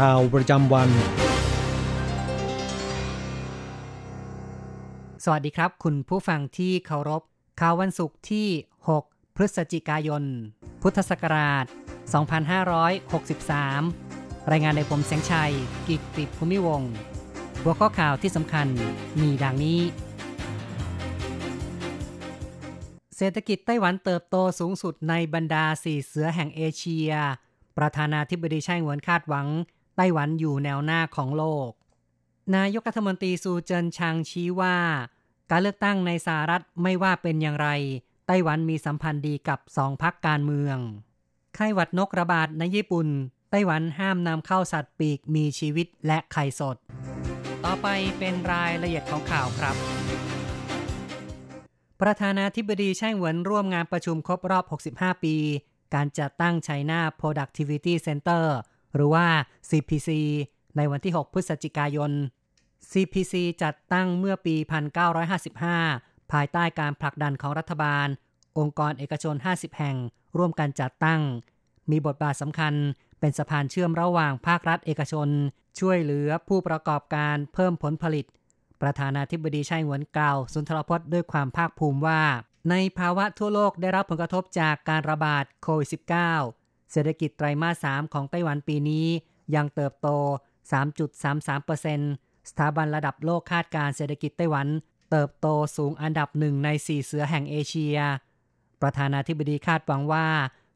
ข่าวประจำวัน สวัสดีครับ คุณผู้ฟังที่เคารพ ข่าววันศุกร์ที่ 6 พฤศจิกายน พุทธศักราช 2563 รายงานโดยผมแสงชัย กิตติภูมิวงศ์หัวข้อข่าวที่สำคัญมีดังนี้ เศรษฐกิจไต้หวันเติบโตสูงสุดในบรรดาสี่เสือแห่งเอเชียประธานาธิบดีไช่หวนคาดหวัง ไต้หวันอยู่แนวหน้าของโลก นายกรัฐมนตรีซูเจินชางชี้ว่า การเลือกตั้งในสหรัฐไม่ว่าเป็นอย่างไร ไต้หวันมีสัมพันธ์ดีกับสองพักการเมือง ไข้หวัดนกระบาดในญี่ปุ่น ไต้หวันห้ามนำเข้าสัตว์ปีกมีชีวิตและไข่สด ต่อไปเป็นรายละเอียดของข่าวครับ ประธานาธิบดีไช่หวนร่วมงานประชุมครบรอบ 65 ปี การจัดตั้ง China Productivity Center หรือว่า CPC ในวันที่ 6 พฤศจิกายน CPC จัดตั้งเมื่อปี 1955 ภายใต้การผลักดันของรัฐบาล องค์กรเอกชน 50 แห่ง ร่วมกันจัดตั้ง มีบทบาทสำคัญเป็นสะพานเชื่อมระหว่างภาครัฐเอกชน ช่วยเหลือผู้ประกอบการเพิ่มผลผลิต ประธานาธิบดีไช่หวนกล่าว สุนทรพจน์ด้วยความภาคภูมิว่า ในภาวะทั่วโลกได้รับผลกระทบจากการระบาดโควิด -19 เศรษฐกิจไตรมาส 3 ของไต้หวันปีนี้ยังเติบโต 3.33%สถาบันระดับโลกคาดการเศรษฐกิจไต้หวัน เติบโตสูงอันดับหนึ่งใน 4 เสือแห่งเอเชีย ประธานาธิบดีคาดหวังว่า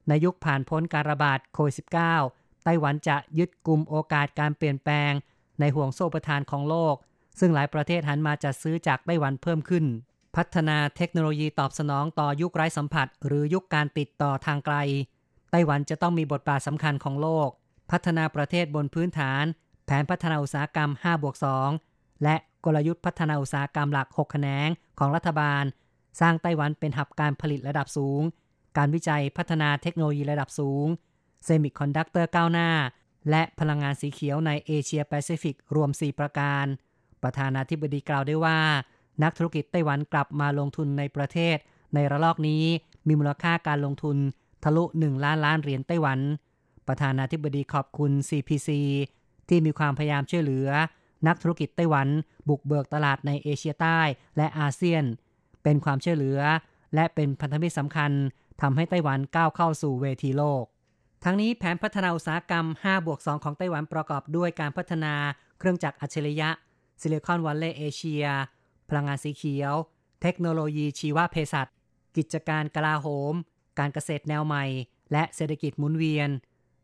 ในยุคผ่านพ้นการระบาดโควิด -19 ไต้หวันจะยึดกลุ่มโอกาสการเปลี่ยนแปลง ในห่วงโซ่ประทานของโลก ซึ่งหลายประเทศหันมาจัดซื้อจากไต้หวันเพิ่มขึ้น พัฒนาเทคโนโลยีตอบสนองต่อยุคไร้สัมผัส หรือยุคการติดต่อทางไกล ไต้หวันจะต้องมีบทบาทสำคัญของโลก พัฒนาประเทศบนพื้นฐาน แผนพัฒนาอุตสาหกรรม5บวก2และกลยุทธ์พัฒนาอุตสาหกรรมหลัก 6 แขนงของรัฐบาล สร้างไต้หวันเป็น hub การผลิตระดับสูง การวิจัยพัฒนาเทคโนโลยีระดับสูงเซมิคอนดักเตอร์ก้าวหน้า และพลังงานสีเขียวในเอเชียแปซิฟิกรวม 4 ประการ ประธานาธิบดีกล่าวได้ว่า นักธุรกิจไต้หวันกลับมาลงทุนในประเทศ ในระลอกนี้มีมูลค่าการลงทุน ทะลุ 1 ล้านล้านเหรียญไต้หวัน ประธานาธิบดีขอบคุณ CPC ที่มีความพยายามช่วยเหลือ นักธุรกิจไต้หวัน บุกเบิกตลาดในเอเชียใต้และอาเซียน เป็นความช่วยเหลือ และเป็นพันธมิตรสำคัญทำให้ไต้หวันก้าวเข้าสู่เวทีโลก ทั้งนี้แผนพัฒนาอุตสาหกรรม 5 บวก 2 ของไต้หวันประกอบด้วยการพัฒนาเครื่องจักรอัจฉริยะซิลิคอนวัลเลย์เอเชีย พลังงานสีเขียว เทคโนโลยีชีวเภสัชกิจการกลาโหม การเกษตรแนวใหม่ และเศรษฐกิจหมุนเวียน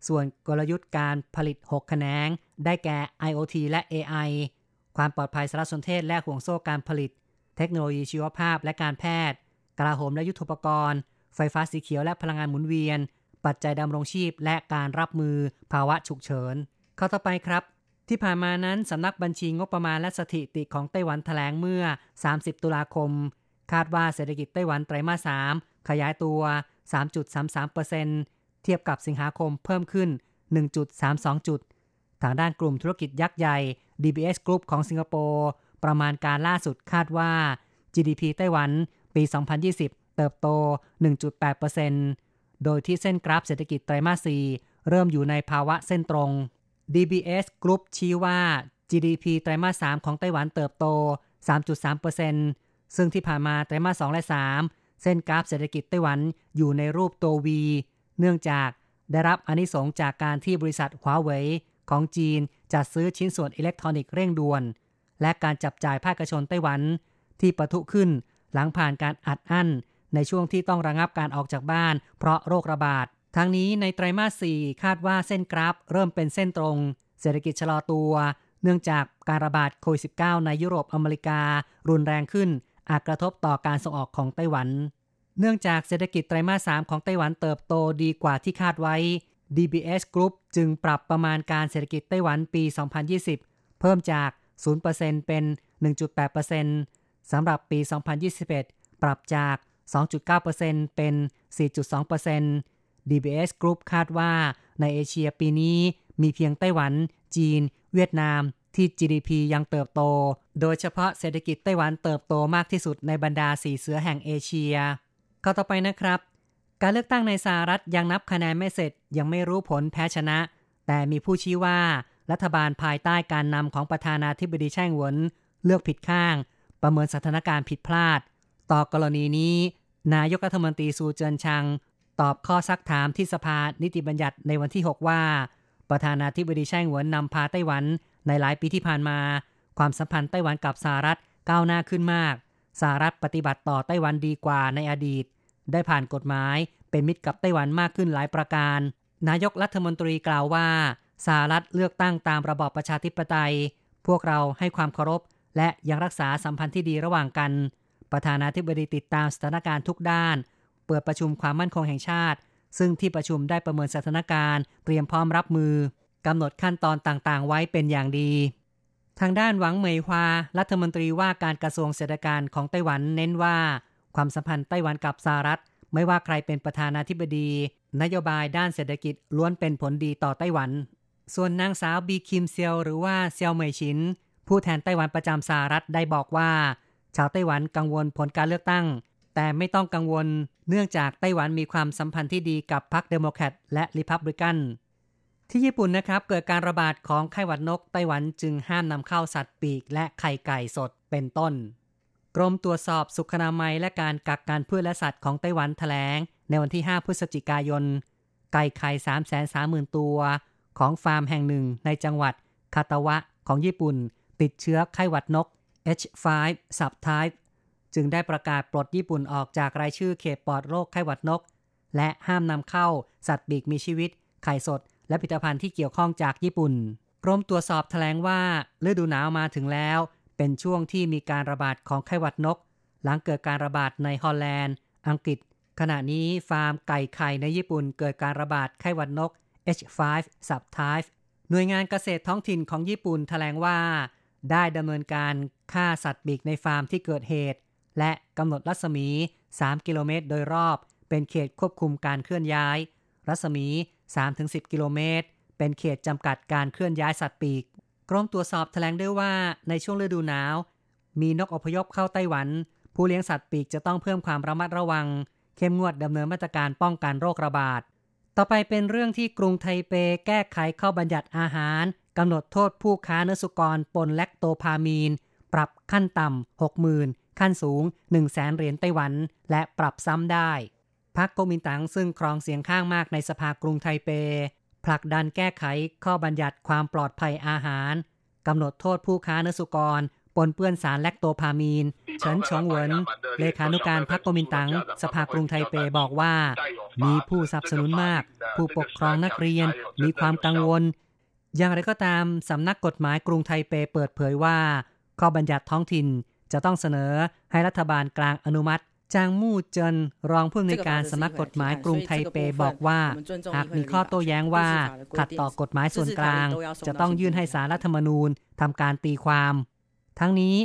ส่วนกลยุทธ์การผลิต 6 แขนง ได้แก่ IoT และ AI ความปลอดภัยสารสนเทศและห่วงโซ่การผลิต เทคโนโลยีชีวภาพและการแพทย์ กลาโหมและยุทธปกรณ์ ไฟฟ้าสีเขียวและพลังงานหมุนเวียน ปัจจัยดำรงชีพและการรับมือภาวะฉุกเฉิน เข้าต่อไปครับที่ผ่านมานั้นสำนักบัญชีงบประมาณและสถิติของไต้หวันแถลงเมื่อ 30 ตุลาคม คาดว่าเศรษฐกิจไต้หวันไตรมาส 3 ขยายตัว 3.33%เทียบกับสิงหาคมเพิ่มขึ้น 1.32 จุด ทางด้านกลุ่มธุรกิจยักษ์ใหญ่ DBS Group ของสิงคโปร์ประมาณการล่าสุดคาดว่า GDP ไต้หวันปี 2020 เติบโต 1.8%โดยที่เส้นกราฟเศรษฐกิจไตรมาส 4 เริ่มอยู่ในภาวะเส้นตรง DBS Group ชี้ว่า GDP ไตรมาส 3 ของไต้หวันเติบโต 3.3%ซึ่งที่ผ่านมาไตรมาส 2 และ 3 เส้นกราฟเศรษฐกิจไต้หวันอยู่ในรูปตัว V เนื่องจากได้รับอนิสงจากการที่บริษัทหัวเว่ยของจีนจัดซื้อชิ้นส่วนอิเล็กทรอนิกส์เร่งด่วน และการจับจ่ายภาคชนไต้หวัน ที่ปะทุขึ้นหลังผ่านการอัดอั้น ในช่วงที่ต้องระงับการออกจากบ้าน เพราะโรคระบาดทั้งนี้ในไตรมาส 4 คาดว่าเส้นกราฟ เริ่มเป็นเส้นตรง เศรษฐกิจชะลอตัว เนื่องจากการระบาดโควิด -19 ในยุโรปอเมริกา รุนแรงขึ้น อาจกระทบต่อการส่งออกของไต้หวัน เนื่องจากเศรษฐกิจไตรมาส 3 ของไต้หวันเติบโตดีกว่าที่คาดไว้ DBS Group จึงปรับประมาณการเศรษฐกิจไต้หวันปี 2020 เพิ่มจาก 0%เป็น 1.8%สำหรับปี 2021 ปรับจาก 2.9%เป็น 4.2% DBS Group คาดว่าในเอเชียปีนี้มีเพียงไต้หวัน จีน เวียดนาม ที่ GDP ยังเติบโต โดยเฉพาะเศรษฐกิจไต้หวันเติบโตมากที่สุดในบรรดาสีเสือแห่งเอเชียข้อต่อไปนะครับ การเลือกตั้งในสหรัฐยังนับคะแนนไม่เสร็จยังไม่รู้ผลแพ้ชนะ แต่มีผู้ชี้ว่า รัฐบาลภายใต้การนำของประธานาธิบดีแช่งหวน เลือกผิดข้าง ประเมินสถานการณ์ผิดพลาด ต่อกรณีนี้ นายกรัฐมนตรีซูเจินชัง ตอบข้อซักถามที่สภานิติบัญญัติในวันที่ 6 ว่า ประธานาธิบดีแช่งหวนนำพาไต้หวัน ในหลายปีที่ผ่านมา ความสัมพันธ์ไต้หวันกับสหรัฐก้าวหน้าขึ้นมากสหรัฐปฏิบัติต่อไต้หวันดีกว่าในอดีต ได้ผ่านกฎหมายเป็นมิตรกับไต้หวันมากขึ้นหลายประการ นายกรัฐมนตรีกล่าวว่าสหรัฐเลือกตั้งตามระบอบประชาธิปไตย พวกเราให้ความเคารพ และยังรักษาสัมพันธ์ที่ดีระหว่างกัน ประธานาธิบดีติดตามสถานการณ์ทุกด้าน เปิดประชุมความมั่นคงแห่งชาติ ซึ่งที่ประชุมได้ประเมินสถานการณ์ เตรียมพร้อมรับมือ กำหนดขั้นตอนต่างๆ ไว้เป็นอย่างดี ทางด้านหวังเหมยฮวารัฐมนตรีว่าการกระทรวงเศรษฐการของไต้หวันเน้นว่า ความสัมพันธ์ไต้หวันกับสหรัฐ ไม่ว่าใครเป็นประธานาธิบดี นโยบายด้านเศรษฐกิจล้วนเป็นผลดีต่อไต้หวัน ส่วนนางสาวบีคิมเซียวหรือว่าเซียวเหมยชินผู้แทนไต้หวันประจำสหรัฐได้บอกว่า ชาวไต้หวันกังวลผลการเลือกตั้ง แต่ไม่ต้องกังวล เนื่องจากไต้หวันมีความสัมพันธ์ที่ดีกับพรรคเดโมแครตและริพับลิกัน ที่ญี่ปุ่นนะครับเกิดการระบาดของไข้หวัดนกไต้หวันจึงห้ามนำเข้าสัตว์ปีกและไข่ไก่สดเป็นต้น กรมตรวจสอบสุขนามัยและการกักกันพืชและสัตว์ของไต้หวันแถลง ในวันที่ 5 พฤศจิกายน ไก่ไข่330,000 ตัว ของฟาร์มแห่งหนึ่งในจังหวัดคาตาวะของญี่ปุ่น ติดเชื้อไข้หวัดนก H5 subtype จึงได้ประกาศปลดญี่ปุ่นออกจากรายชื่อเขตปลอดโรคไข้หวัดนก และห้ามนำเข้าสัตว์ปีกมีชีวิต ไข่สด และผลิตภัณฑ์ที่เกี่ยวข้องจากญี่ปุ่น กรมตรวจสอบแถลงว่าฤดูหนาวมาถึงแล้ว เป็นช่วงที่มีการระบาดของไข้หวัดนก หลังเกิดการระบาดในฮอลแลนด์ อังกฤษ ขณะนี้ฟาร์มไก่ไข่ในญี่ปุ่น เกิดการระบาดไข้หวัดนก H5 subtype หน่วยงานเกษตรท้องถิ่นของญี่ปุ่นแถลงว่า ได้ดำเนินการฆ่าสัตว์ปีกในฟาร์มที่เกิดเหตุ และกำหนดรัศมี 3 กิโลเมตรโดยรอบ เป็นเขตควบคุมการเคลื่อนย้าย รัศมี 3-10 กิโลเมตร เป็นเขตจำกัดการเคลื่อนย้ายสัตว์ปีก กรมตรวจสอบแถลงด้วยว่าในช่วงฤดูหนาว มีนกอพยพเข้าไต้หวัน ผู้เลี้ยงสัตว์ปีกจะต้องเพิ่มความระมัดระวัง เข้มงวดดำเนินมาตรการป้องกันโรคระบาด ต่อไปเป็นเรื่องที่กรุงไทเปแก้ไขข้อบัญญัติอาหารกำหนดโทษผู้ค้าเนื้อสุกรปนแลคโตพามีน ปรับขั้นต่ำ60,000 ขั้นสูง 1 0 0 0 0แสนเหรียญไต้หวัน และปรับซ้ำได้ พรรคก๊กมินตั๋งซึ่งครองเสียงข้างมากในสภากรุงไทเป ผลักดันแก้ไขข้อบัญญัติความปลอดภัยอาหารกำหนดโทษผู้ค้าเนื้อสุกรปนเปื้อนสารแลคโตพามีน เฉินชงเหวิน เลขานุการพรรคกมินตัง สภากรุงไทเปบอกว่า มีผู้สนับสนุนมาก ผู้ปกครองนักเรียนมีความกังวล อย่างไรก็ตาม สำนักกฎหมายกรุงไทเปเปิดเผยว่า ข้อบัญญัติท้องถิ่นจะต้องเสนอให้รัฐบาลกลางอนุมัติ จางมู่เจินรองผู้อำนวยการสำนักกฎหมายกรุงไทเปบอกว่า หากมีข้อโต้แย้งว่า ขัดต่อกฎหมายส่วนกลาง จะต้องยื่นให้สารรัฐธรรมนูญทำการตีความ ทั้งนี้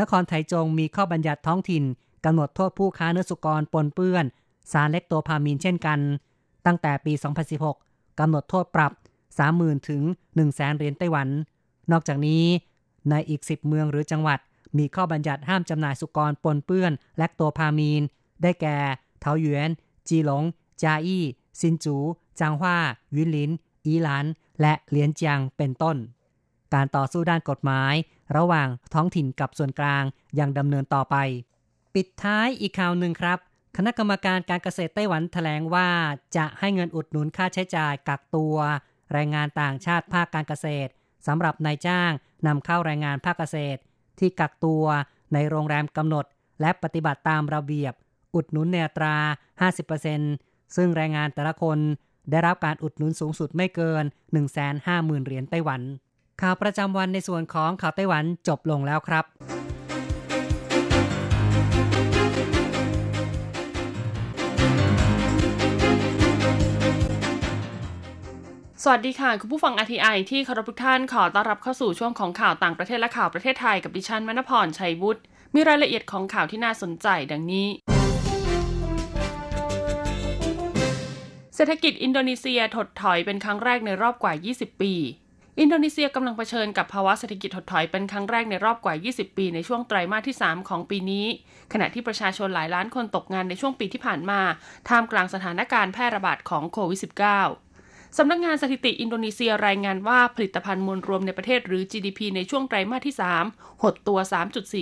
นครไถจงมีข้อบัญญัติท้องถิ่นกำหนดโทษผู้ค้าเนื้อสุกรปนเปื้อน สารเล็กโตพามีนเช่นกัน ตั้งแต่ปี 2016กำหนดโทษปรับ 30,000 ถึง 100,000เหรียญไต้หวัน นอกจากนี้ในอีก 10 เมืองหรือจังหวัด มีข้อบัญญัติห้ามจำหน่ายสุกรปนเปื้อนแลคโตพามีน ได้แก่เทาหยวน จีหลง จาอี้ ซินจู จางฮวาวินลิน อีหลาน และเหลียนเจียงเป็นต้น การต่อสู้ด้านกฎหมาย ระหว่างท้องถิ่นกับส่วนกลางยังดำเนินต่อไป ปิดท้ายอีกข่าวหนึ่งครับคณะกรรมการการเกษตรไต้หวันแถลงว่าจะให้เงินอุดหนุนค่าใช้จ่ายกักตัว แรงงานต่างชาติภาคการเกษตรสำหรับนายจ้างนำเข้าแรงงานภาคเกษตร ที่กักตัวในโรงแรมกำหนด และปฏิบัติตามระเบียบ อุดหนุนในตรา 50%ซึ่งแรงงานแต่ละคนได้รับการอุดหนุนสูงสุดไม่เกิน 150,000 เหรียญไต้หวัน ข่าวประจำวันในส่วนของข่าวไต้หวันจบลงแล้วครับ สวัสดีค่ะ คุณผู้ฟัง RTI ที่เคารพทุกท่านขอต้อนรับเข้าสู่ช่วงของข่าวต่างประเทศและข่าวประเทศไทยกับดิฉันมณพรชัยวุฒิมีรายละเอียดของข่าวที่น่าสนใจดังนี้ เศรษฐกิจอินโดนีเซียถดถอยเป็นครั้งแรกในรอบกว่า 20 ปี อินโดนีเซียกำลังเผชิญกับภาวะเศรษฐกิจถดถอยเป็นครั้งแรกในรอบกว่า 20 ปีในช่วงไตรมาสที่ 3 ของปีนี้ ขณะที่ประชาชนหลายล้านคนตกงานในช่วงปีที่ผ่านมาท่ามกลางสถานการณ์แพร่ระบาดของโควิด -19 สำนักงานสถิติอินโดนีเซียรายงานว่าผลิตภัณฑ์มวลรวมในประเทศหรือ GDP ในช่วงไตรมาสที่ 3 หดตัว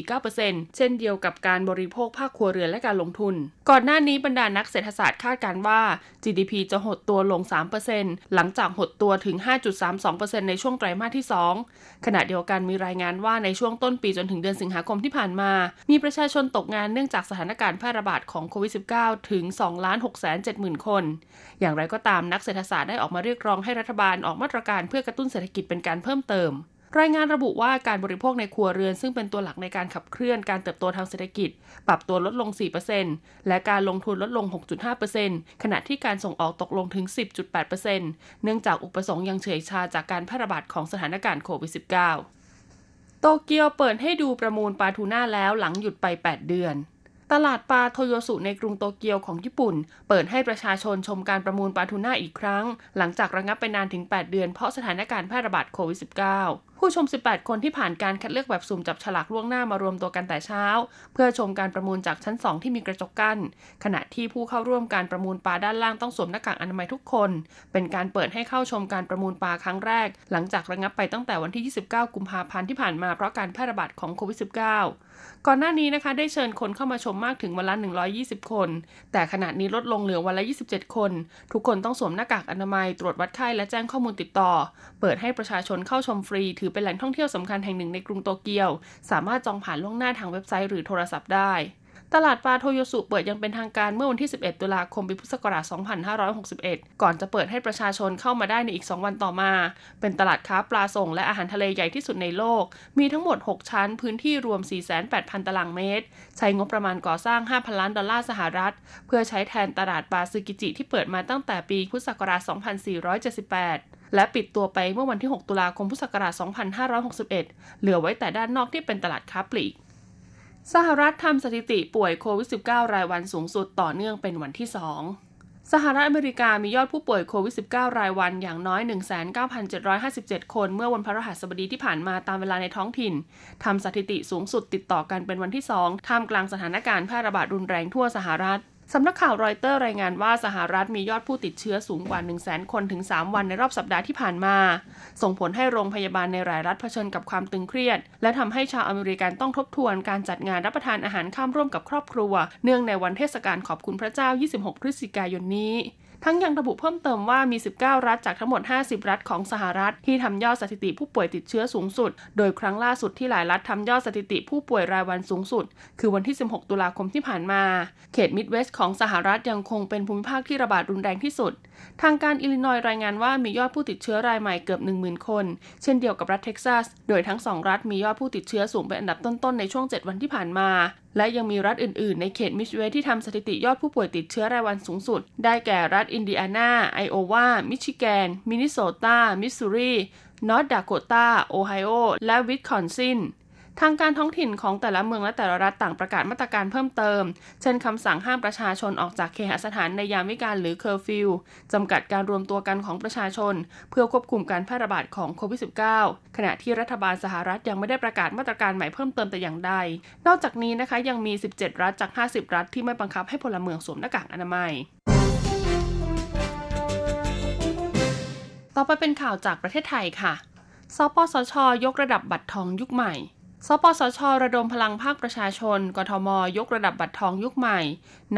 3.49%เช่นเดียวกับการบริโภคภาคครัวเรือนและการลงทุน ก่อนหน้านี้บรรดานักเศรษฐศาสตร์คาดการว่า GDP จะหดตัวลง 3%หลังจากหดตัวถึง 5.32%ในช่วงไตรมาสที่ 2 ขณะเดียวกันมีรายงานว่าในช่วงต้นปีจนถึงเดือนสิงหาคมที่ผ่านมา มีประชาชนตกงานเนื่องจากสถานการณ์แพร่ระบาดของโควิด -19 ถึง2,670,000 คน อย่างไรก็ตามนักเศรษฐศาสตร์ได้ออกมาเรียกร้องให้รัฐบาลออกมาตรการเพื่อกระตุ้นเศรษฐกิจเป็นการเพิ่มเติม รายงานระบุว่าการบริโภคในครัวเรือนซึ่งเป็นตัวหลักในการขับเคลื่อนการเติบโตทางเศรษฐกิจ ปรับตัวลดลง 4%และการลงทุนลดลง 6.5%ขณะที่การส่งออกตกลงถึง 10.8%เนื่องจากอุปสงค์ยังเฉยชาจากการแพร่ระบาดของสถานการณ์โควิด -19 โตเกียวเปิดให้ดูประมูลปลาทูน่าแล้วหลังหยุดไป 8 เดือน ตลาดปลาโทโยสุในกรุงโตเกียวของญี่ปุ่น เปิดให้ประชาชนชมการประมูลปลาทูน่าอีกครั้ง หลังจากระงับไปนานถึง 8 เดือนเพราะสถานการณ์แพร่ระบาดโควิด -19 ผู้ชม 18 คนที่ผ่านการคัดเลือกแบบสุ่มจับฉลากล่วงหน้ามารวมตัวกันแต่เช้า เพื่อชมการประมูลจากชั้น 2 ที่มีกระจกกั้น ขณะที่ผู้เข้าร่วมการประมูลปลาด้านล่างต้องสวมหน้ากากอนามัยทุกคน เป็นการเปิดให้เข้าชมการประมูลปลาครั้งแรก หลังจากระงับไปตั้งแต่วันที่ 29 กุมภาพันธ์ที่ผ่านมาเพราะการแพร่ระบาดของโควิด -19 ก่อนหน้านี้นะคะได้เชิญคนเข้ามาชมมากถึงวันละ 120 คน แต่ขณะนี้ลดลงเหลือวันละ 27 คน ทุกคนต้องสวมหน้ากากอนามัย ตรวจวัดไข้และแจ้งข้อมูลติดต่อ เปิดให้ประชาชนเข้าชมฟรี ถือเป็นแหล่งท่องเที่ยวสำคัญแห่งหนึ่งในกรุงโตเกียว สามารถจองผ่านล่วงหน้าทางเว็บไซต์หรือโทรศัพท์ได้ ตลาดปลาโทโยสุเปิดยังเป็นทางการเมื่อวันที่ 11 ตุลาคมปีพุทธศักราช 2561 ก่อนจะเปิดให้ประชาชนเข้ามาได้ในอีก 2 วันต่อมา เป็นตลาดค้าปลาส่งและอาหารทะเลใหญ่ที่สุดในโลก มีทั้งหมด 6 ชั้น พื้นที่รวม 48,000 ตารางเมตร ใช้งบประมาณก่อสร้าง 5,000 ล้านดอลลาร์สหรัฐ เพื่อใช้แทนตลาดปลาซึกิจิที่เปิดมาตั้งแต่ปีพุทธศักราช 2478และปิดตัวไปเมื่อวันที่ 6 ตุลาคม พุทธศักราช 2561 เหลือไว้แต่ด้านนอกที่เป็นตลาดค้าปลีก สหรัฐทำสถิติป่วยโควิด -19 รายวันสูงสุดต่อเนื่องเป็นวันที่ 2 สหรัฐอเมริกามียอดผู้ป่วยโควิด -19 รายวันอย่างน้อย 19,757 คนเมื่อวันพฤหัสบดีที่ผ่านมาตามเวลาในท้องถิ่น ทำสถิติสูงสุดติดต่อกันเป็นวันที่ 2 ท่ามกลางสถานการณ์แพร่ระบาดรุนแรงทั่วสหรัฐ สำนักข่าวรอยเตอร์รายงานว่าสหรัฐมียอดผู้ติดเชื้อสูงกว่า 1 0 0 0 0 0 คนถึง 3 วันในรอบสัปดาห์ที่ผ่านมา ส่งผลให้โรงพยาบาลในหลายรัฐเผชิญกับความตึงเครียด และทำให้ชาวอเมริกันต้องทบทวนการจัดงานรับประทานอาหารข้ามร่วมกับครอบครัว เนื่องในวันเทศกาลขอบคุณพระเจ้า 26 พฤศจิกายนนี้ ทั้งยังระบุเพิ่มเติมว่ามี 19 รัฐจากทั้งหมด 50 รัฐของสหรัฐ ที่ทำยอดสถิติผู้ป่วยติดเชื้อสูงสุด โดยครั้งล่าสุดที่หลายรัฐทำยอดสถิติผู้ป่วยรายวันสูงสุด คือวันที่ 16 ตุลาคมที่ผ่านมา เขตมิดเวสต์ของสหรัฐยังคงเป็นภูมิภาคที่ระบาดรุนแรงที่สุด ทางการอิลลินอยส์รายงานว่ามียอดผู้ติดเชื้อรายใหม่เกือบ 10,000 คน เช่นเดียวกับรัฐเท็กซัส โดยทั้งสองรัฐมียอดผู้ติดเชื้อสูงเป็นอันดับต้นๆในช่วง 7 วันที่ผ่านมา และยังมีรัฐอื่น ๆ ในเขตมิดเวสต์ที่ทำสถิติยอดผู้ป่วยติดเชื้อรายวันสูงสุด ได้แก่รัฐอินเดียนา ไอโอวา มิชิแกน มินนิโซตา มิสซูรี นอร์ทดาโคตา โอไฮโอ และวิสคอนซิน ทางการท้องถิ่นของแต่ละเมืองและแต่ละรัฐต่างประกาศมาตรการเพิ่มเติม เช่นคำสั่งห้ามประชาชนออกจากเคหสถานในยามวิกาลหรือเคอร์ฟิวจำกัดการรวมตัวกันของประชาชน เพื่อควบคุมการแพร่ระบาดของโควิด -19 ขณะที่รัฐบาลสหรัฐยังไม่ได้ประกาศมาตรการใหม่เพิ่มเติมแต่อย่างใด นอกจากนี้นะคะยังมี 17 รัฐจาก 50 รัฐที่ไม่บังคับให้พลเมืองสวมหน้ากากอนามัยต่อไปเป็นข่าวจากประเทศไทยค่ะ สปสช ยกระดับบัตรทองยุคใหม่ สปสช ระดมพลังภาคประชาชน กทม ยกระดับบัตรทองยุคใหม่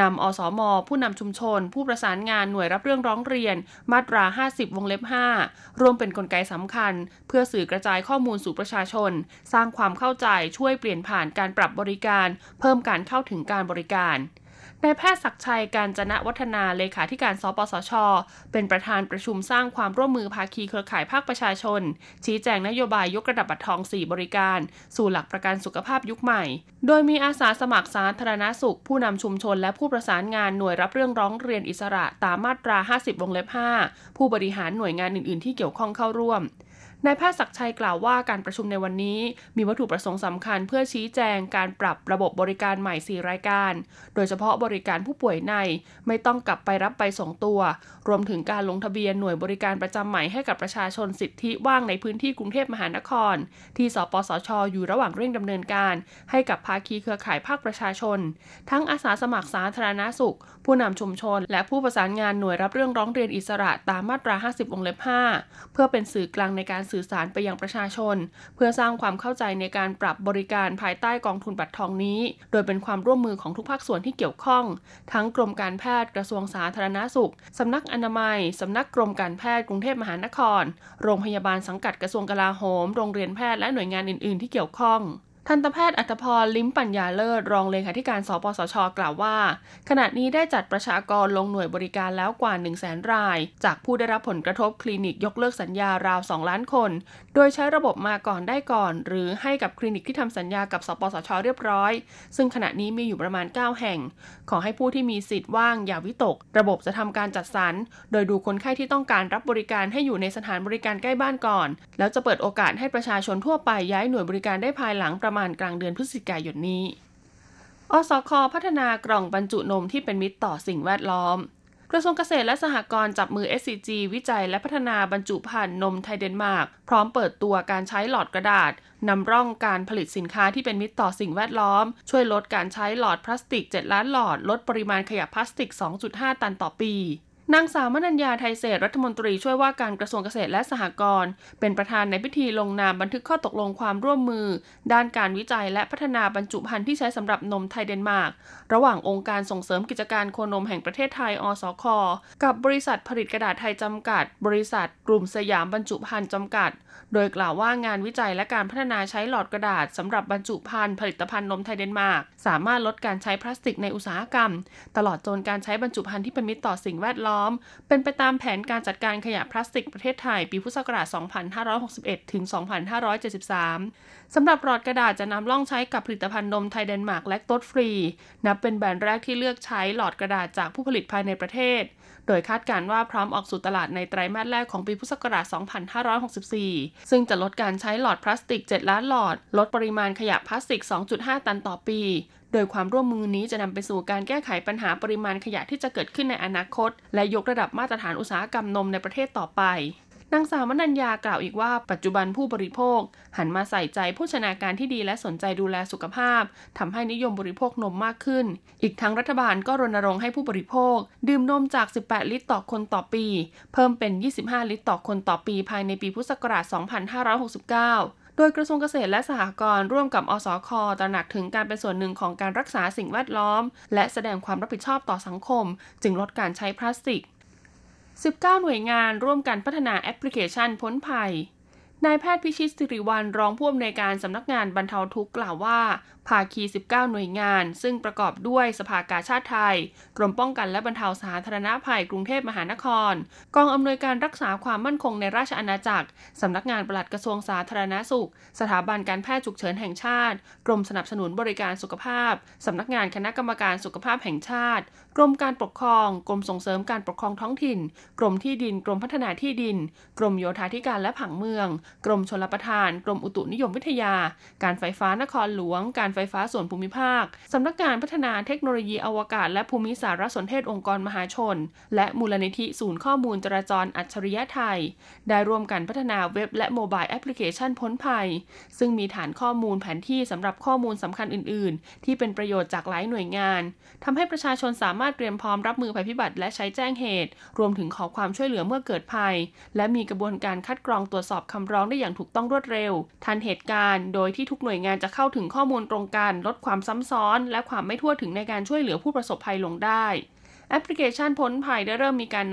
นำอสม ผู้นำชุมชน ผู้ประสานงานหน่วยรับเรื่องร้องเรียน มาตรา 50 วงเล็บ 5 ร่วมเป็นนกลไกสำคัญ เพื่อสื่อกระจายข้อมูลสู่ประชาชน สร้างความเข้าใจช่วยเปลี่ยนผ่านการปรับบริการ เพิ่มการเข้าถึงการบริการ นายแพทย์ศักชัยการจนะวัฒนาเลขาธิการสปสช เป็นประธานประชุมสร้างความร่วมมือภาคีเครือข่ายภาคประชาชน ชี้แจงนโยบายยกระดับบัตรทอง 4 บริการ สู่หลักประกันสุขภาพยุคใหม่ โดยมีอาสาสมัครสาธารณสุข ผู้นำชุมชนและผู้ประสานงานหน่วยรับเรื่องร้องเรียนอิสระตามมาตรา 50 วงเล็บ 5 ผู้บริหารหน่วยงานอื่น ๆ ที่เกี่ยวข้องเข้าร่วม นายแพทย์ศักชัยกล่าวว่าการประชุมในวันนี้ มีวัตถุประสงค์สำคัญเพื่อชี้แจงการปรับระบบบริการใหม่ 4 รายการ โดยเฉพาะบริการผู้ป่วยในไม่ต้องกลับไปรับไปส่งตัว รวมถึงการลงทะเบียนหน่วยบริการประจำใหม่ให้กับประชาชนสิทธิว่างในพื้นที่กรุงเทพมหานคร ที่สปสชอยู่ระหว่างเร่งดำเนินการ ให้กับภาคีเครือข่ายภาคประชาชน ทั้งอาสาสมัครสาธารณาสุข ผู้นำชุมชน และผู้ประสานงานหน่วยรับเรื่องร้องเรียนอิสระตามมาตรา 50 วงเล็บ 5 เพื่อเป็นสื่อกลางในการสื่อสารไปยังประชาชน เพื่อสร้างความเข้าใจในการปรับบริการภายใต้กองทุนบัตรทองนี้ โดยเป็นความร่วมมือของทุกภาคส่วนที่เกี่ยวข้อง ทั้งกรมการแพทย์กระทรวงสาธารณาสุข สำนักอนามัย สำนักกรมการแพทย์กรุงเทพมหานคร โรงพยาบาลสังกัดกระทรวงกลาโหม โรงเรียนแพทย์และหน่วยงานอื่น ๆ ที่เกี่ยวข้อง ทันตแพทย์อัตพรลิ้มปัญญาเลิศรองเลขาธิการสปสช กล่าวว่า ขณะนี้ได้จัดประชากรลงหน่วยบริการแล้วกว่า 1 0 0 0 0แสนราย จากผู้ได้รับผลกระทบคลินิกยกเลิกสัญญาราว 2 ล้านคน โดยใช้ระบบมาก่อนได้ก่อน หรือให้กับคลินิกที่ทำสัญญากับสปสช เรียบร้อย ซึ่งขณะนี้มีอยู่ประมาณ 9 แห่ง ขอให้ผู้ที่มีสิทธิ์ว่างอย่าวิตก ระบบจะทำการจัดสรร โดยดูคนไข้ที่ต้องการรับบริการให้อยู่ในสถานบริการใกล้บ้านก่อน แล้วจะเปิดโอกาสให้ประชาชนทั่วไปย้ายหน่วยบริการได้ภายหลังประมาณกลางเดือนพฤศจิกายนนี้ อสค พัฒนากล่องบรรจุนมที่เป็นมิตรต่อสิ่งแวดล้อม กระทรวงเกษตรและสหกรณ์จับมือ SCG วิจัยและพัฒนาบรรจุภัณฑ์นมไทยเดนมาร์กพร้อมเปิดตัวการใช้หลอดกระดาษนำร่องการผลิตสินค้าที่เป็นมิตรต่อสิ่งแวดล้อม ช่วยลดการใช้หลอดพลาสติก 7 ล้านหลอด ลดปริมาณขยะพลาสติก 2.5 ตันต่อปี นางสาวมนัญญาไทยเศษรัฐมนตรีช่วยว่าการกระทรวงเกษตรและสหกรณ์เป็นประธานในพิธีลงนามบันทึกข้อตกลงความร่วมมือ ด้านการวิจัยและพัฒนาบรรจุภัณฑ์ที่ใช้สำหรับนมไทยเดนมาร์กระหว่างองค์การส่งเสริมกิจการโคนมแห่งประเทศไทยอสค กับบริษัทผลิตกระดาษไทยจำกัด บริษัท กลุ่มสยามบรรจุภัณฑ์จำกัด โดยกล่าวว่างานวิจัยและการพัฒนาใช้หลอดกระดาษสำหรับบรรจุภัณฑ์ผลิตภัณฑ์นมไทยเดนมาร์กสามารถลดการใช้พลาสติกในอุตสาหกรรม ตลอดจนการใช้บรรจุภัณฑ์ที่เป็นมิตรต่อสิ่งแวดล้อมเป็นไปตามแผนการจัดการขยะพลาสติกประเทศไทย ปีพุทธศักราช 2561 ถึง 2573 สำหรับหลอดกระดาษจะนำล่องใช้กับผลิตภัณฑ์นมไทยเดนมาร์กและต๊ดฟรี นับเป็นแบรนด์แรกที่เลือกใช้หลอดกระดาษจากผู้ผลิตภายในประเทศ โดยคาดการว่าพร้อมออกสู่ตลาดในไตรมาสแรกของปีพุทธศักราช 2564 ซึ่งจะลดการใช้หลอดพลาสติก 7 ล้านหลอด ลดปริมาณขยะพลาสติก 2.5 ตันต่อปี โดยความร่วมมือนี้จะนำไปสู่การแก้ไขปัญหาปริมาณขยะที่จะเกิดขึ้นในอนาคต และยกระดับมาตรฐานอุตสาหกรรมนมในประเทศต่อไป นางสาวมนัญญากล่าวอีกว่าปัจจุบันผู้บริโภค หันมาใส่ใจโภชนาการที่ดีและสนใจดูแลสุขภาพทำให้นิยมบริโภคนมมากขึ้น อีกทั้งรัฐบาลก็รณรงค์ให้ผู้บริโภค ดื่มนมจาก 18 ลิตรต่อคนต่อปี เพิ่มเป็น 25 ลิตรต่อคนต่อปี ภายในปีพุทธศักราช 2569โดยกระทรวงเกษตรและสหกรณ์ร่วมกับอสคตระหนักถึงการเป็นส่วนหนึ่งของการรักษาสิ่งแวดล้อม และแสดงความรับผิดชอบต่อสังคม จึงลดการใช้พลาสติก 19 หน่วยงานร่วมกันพัฒนาแอปพลิเคชันพ้นภัยนายแพทย์พิชิตสิริวัลรองผู้อำนวยการสำนักงานบรรเทาทุกข์กล่าวว่า ภาคี 19 หน่วยงาน ซึ่งประกอบด้วยสภากาชาติไทย กรมป้องกันและบรรเทาสาธารณภัยกรุงเทพมหานคร กองอำนวยการรักษาความมั่นคงในราชอาณาจักร สำนักงานปลัดกระทรวงสาธารณสุข สถาบันการแพทย์ฉุกเฉินแห่งชาติ กรมสนับสนุนบริการสุขภาพ สำนักงานคณะกรรมการสุขภาพแห่งชาติ กรมการปกครอง กรมส่งเสริมการปกครองท้องถิ่น กรมที่ดิน กรมพัฒนาที่ดิน กรมโยธาธิการและผังเมือง กรมชลประทาน กรมอุตุนิยมวิทยา การไฟฟ้านครหลวง การไฟฟ้าส่วนภูมิภาค สำนักงานพัฒนาเทคโนโลยีอวกาศ และภูมิสารสนเทศองค์กรมหาชน และมูลนิธิศูนย์ข้อมูลจราจรอัจฉริยะไทย ได้ร่วมกันพัฒนาเว็บและโมบายแอปพลิเคชันพ้นภัย ซึ่งมีฐานข้อมูลแผนที่สำหรับข้อมูลสำคัญอื่น ๆ ที่เป็นประโยชน์จากหลายหน่วยงานทำให้ประชาชนสามารถเตรียมพร้อมรับมือภัยพิบัติและใช้แจ้งเหตุ รวมถึงขอความช่วยเหลือเมื่อเกิดภัย และมีกระบวนการคัดกรองตรวจสอบคำร้องได้อย่างถูกต้องรวดเร็ว ทันเหตุการณ์ โดยที่ทุกหน่วยงานจะเข้าถึงข้อมูลตรงกัน ลดความซ้ำซ้อน และความไม่ทั่วถึงในการช่วยเหลือผู้ประสบภัยลงได้ แอปพลิเคชันพ้นภัยได้เริ่มมีการ